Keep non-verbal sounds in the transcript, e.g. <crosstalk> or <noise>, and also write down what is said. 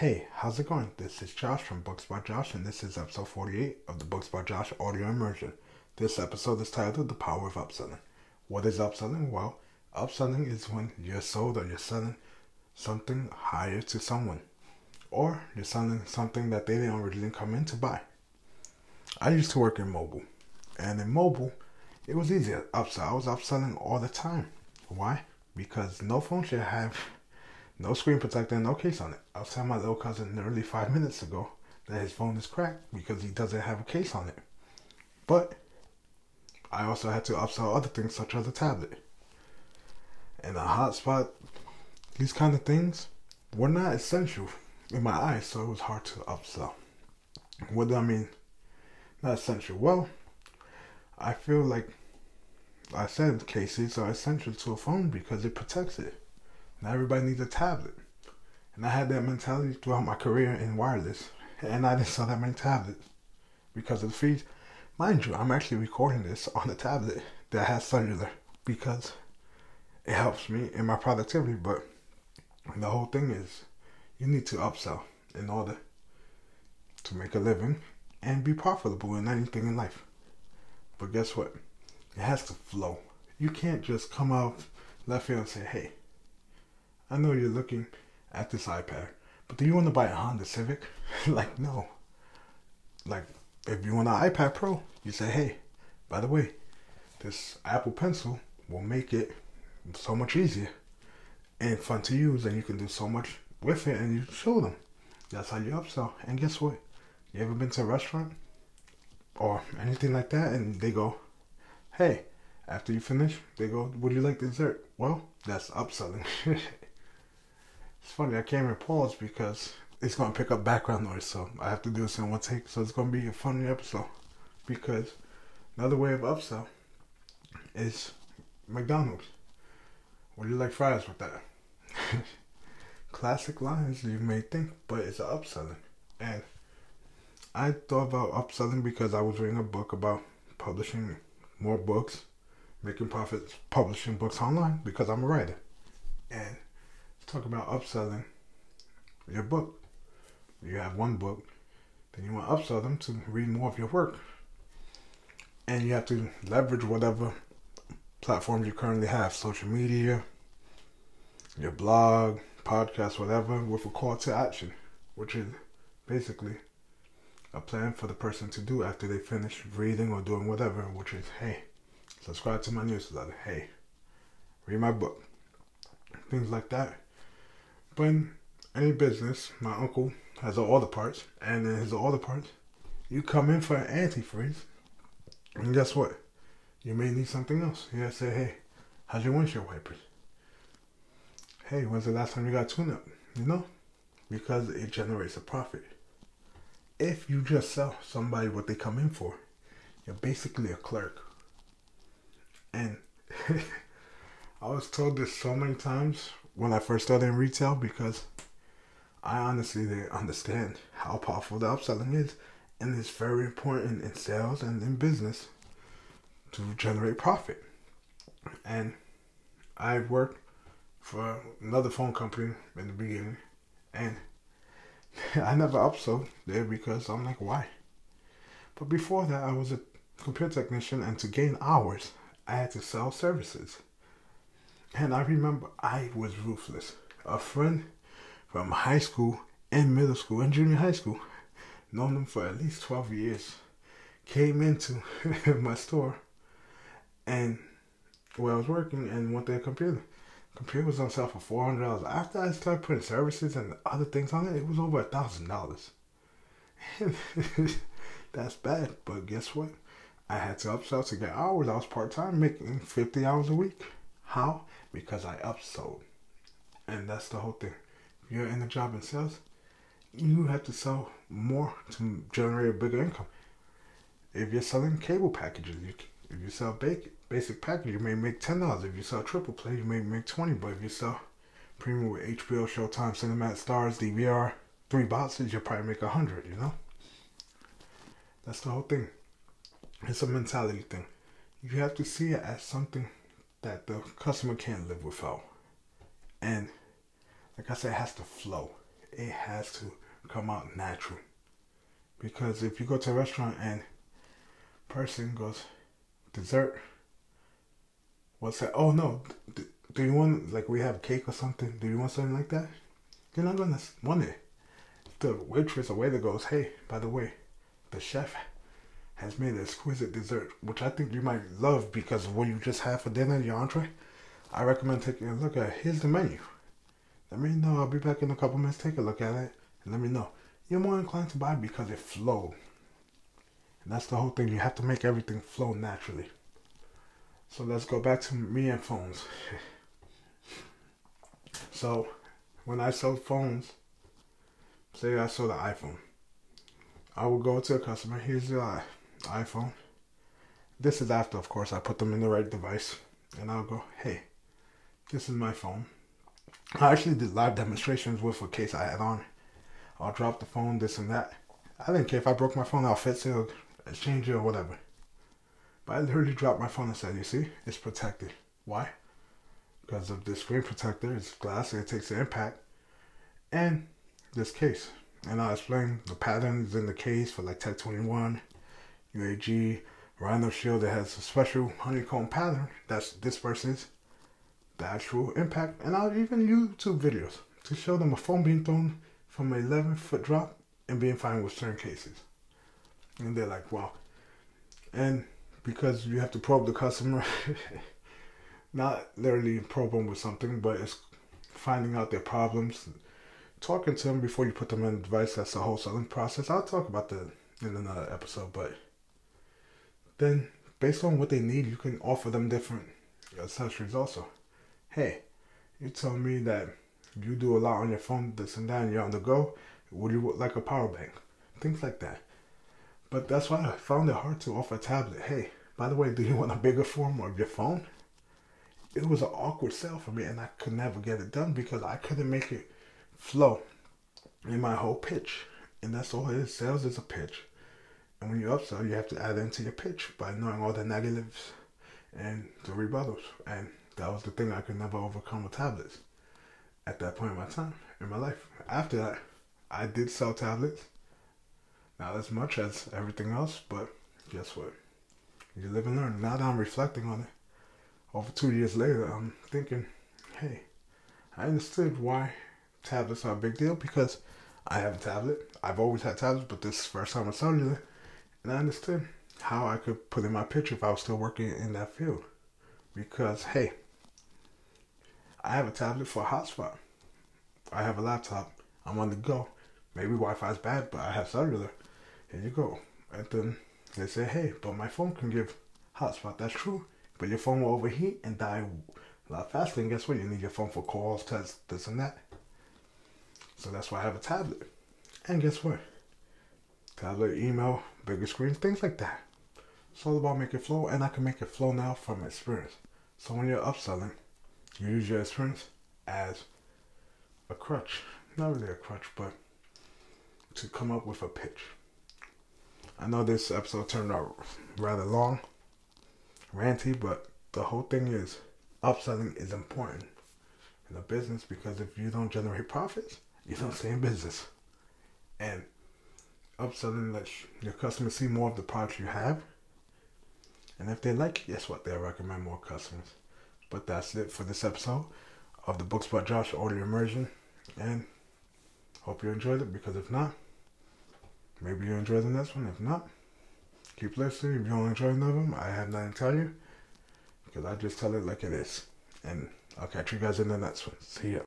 Hey, how's it going? This is Josh from Books by Josh, and this is episode 48 of the Books by Josh audio immersion. This episode is titled The Power of Upselling. What is upselling? Well, upselling is when you're sold or you're selling something higher to someone, or you're selling something that they didn't originally come in to buy. I used to work in mobile, and in mobile, it was easy to upsell. I was upselling all the time. Why? Because no phone should have no screen protector, no case on it. I was telling my little cousin nearly five minutes ago that his phone is cracked because he doesn't have a case on it. But I also had to upsell other things such as a tablet and a hotspot. These kind of things were not essential in my eyes, so it was hard to upsell. What do I mean? Not essential. Well, I feel like I said cases are essential to a phone because it protects it. Now everybody needs a tablet. And I had that mentality throughout my career in wireless. And I didn't sell that many tablets because of the fees. Mind you, I'm actually recording this on a tablet that has cellular because it helps me in my productivity. But the whole thing is you need to upsell in order to make a living and be profitable in anything in life. But guess what? It has to flow. You can't just come out left field and say, hey, I know you're looking at this iPad, but do you want to buy a Honda Civic? <laughs> like, no. Like, if you want an iPad Pro, you say, hey, by the way, this Apple Pencil will make it so much easier and fun to use, and you can do so much with it, and you show them. That's how you upsell. And guess what? You ever been to a restaurant or anything like that, and they go, hey, after you finish, they go, would you like dessert? Well, that's upselling. <laughs> It's funny, I can't even pause because it's going to pick up background noise, so I have to do this in one take. So it's going to be a funny episode because another way of upsell is McDonald's. Would you like fries with that? <laughs> Classic lines you may think, but it's an upselling. And I thought about upselling because I was reading a book about publishing more books, making profits, publishing books online because I'm a writer. And talk about upselling your book. You have one book, then you want to upsell them to read more of your work. And you have to leverage whatever platforms you currently have social media, your blog, podcast, whatever with a call to action, which is basically a plan for the person to do after they finish reading or doing whatever, which is hey, subscribe to my newsletter, hey, read my book, things like that. But in any business, my uncle has all the parts, and in his all the parts, you come in for an antifreeze, and guess what? You may need something else. You gotta say, hey, how's your windshield wipers? Hey, when's the last time you got tune up? You know? Because it generates a profit. If you just sell somebody what they come in for, you're basically a clerk. And <laughs> I was told this so many times when I first started in retail because I honestly didn't understand how powerful the upselling is. And it's very important in sales and in business to generate profit. And I worked for another phone company in the beginning and <laughs> I never upsold there because I'm like, why? But before that, I was a computer technician, and to gain hours, I had to sell services. And I remember I was ruthless. A friend from high school and middle school and junior high school, known them for at least 12 years, came into <laughs> my store and where I was working and went their computer. Computer was on sale for four hundred dollars. After I started putting services and other things on it, it was over a thousand dollars. <laughs> That's bad, but guess what? I had to upsell to get hours. I was part time, making fifty hours a week. How? Because I upsold. And that's the whole thing. If you're in the job in sales, you have to sell more to generate a bigger income. If you're selling cable packages, you, if you sell basic, basic package, you may make ten dollars. If you sell triple play, you may make twenty. But if you sell premium with HBO, Showtime, Cinemax, Starz, DVR, three boxes, you'll probably make a hundred. You know, that's the whole thing. It's a mentality thing. You have to see it as something that the customer can't live without. And like I said, it has to flow. It has to come out natural. Because if you go to a restaurant and person goes, dessert, what's that? Oh no, do, do you want, like we have cake or something? Do you want something like that? You're not gonna want it. The waitress or waiter goes, hey, by the way, the chef has made an exquisite dessert, which I think you might love because of what you just had for dinner, your entree. I recommend taking a look at. it. Here's the menu. Let me know. I'll be back in a couple minutes. Take a look at it and let me know. You're more inclined to buy because it flowed. And that's the whole thing. You have to make everything flow naturally. So let's go back to me and phones. <laughs> so when I sold phones, say I sold an iPhone, I will go to a customer. Here's your iPhone. This is after, of course, I put them in the right device. And I'll go, hey, this is my phone. I actually did live demonstrations with a case I had on. I'll drop the phone, this and that. I didn't care if I broke my phone, I'll fix it, exchange it, or whatever. But I literally dropped my phone and said, you see, it's protected. Why? Because of the screen protector, it's glass, and it takes the impact. And this case. And I'll explain the patterns in the case for like Tech 21, UAG, Rhino Shield that has a special honeycomb pattern that's disperses the actual impact. And I'll even YouTube videos to show them a phone being thrown from an 11 foot drop and being fine with certain cases. And they're like, wow. And because you have to probe the customer, <laughs> not literally probe them with something, but it's finding out their problems, talking to them before you put them in the device. That's the whole selling process. I'll talk about that in another episode, but then based on what they need, you can offer them different uh, accessories also. Hey, you tell me that you do a lot on your phone, this and that, and you're on the go. Would you like a power bank? Things like that. But that's why I found it hard to offer a tablet. Hey, by the way, do you want a bigger form of your phone? It was an awkward sell for me, and I could never get it done because I couldn't make it flow in my whole pitch. And that's all it is. Sales is a pitch. And when you upsell, you have to add into your pitch by knowing all the negatives and the rebuttals. And that was the thing I could never overcome with tablets at that point in my time in my life. After that, I did sell tablets. Not as much as everything else, but guess what? You live and learn. Now that I'm reflecting on it, over two years later, I'm thinking, hey, I understood why tablets are a big deal because I have a tablet. I've always had tablets, but this first time with cellular, and I understood how I could put in my picture if I was still working in that field. Because hey, I have a tablet for a hotspot. I have a laptop. I'm on the go. Maybe Wi-Fi is bad, but I have cellular. Here you go. And then they say, hey, but my phone can give hotspot. That's true. But your phone will overheat and die a lot faster. And guess what? You need your phone for calls, tests, this and that. So that's why I have a tablet. And guess what? Tablet, email, bigger screens, things like that. It's all about making flow, and I can make it flow now from experience. So when you're upselling, you use your experience as a crutch. Not really a crutch, but to come up with a pitch. I know this episode turned out rather long, ranty, but the whole thing is upselling is important in a business because if you don't generate profits, you don't stay in business. And upselling lets your customers see more of the products you have. And if they like it, guess what? They'll recommend more customers. But that's it for this episode of the Books by Josh audio immersion. And hope you enjoyed it because if not, maybe you enjoy the next one. If not, keep listening. If you don't enjoy of them, I have nothing to tell you because I just tell it like it is. And I'll catch you guys in the next one. See ya.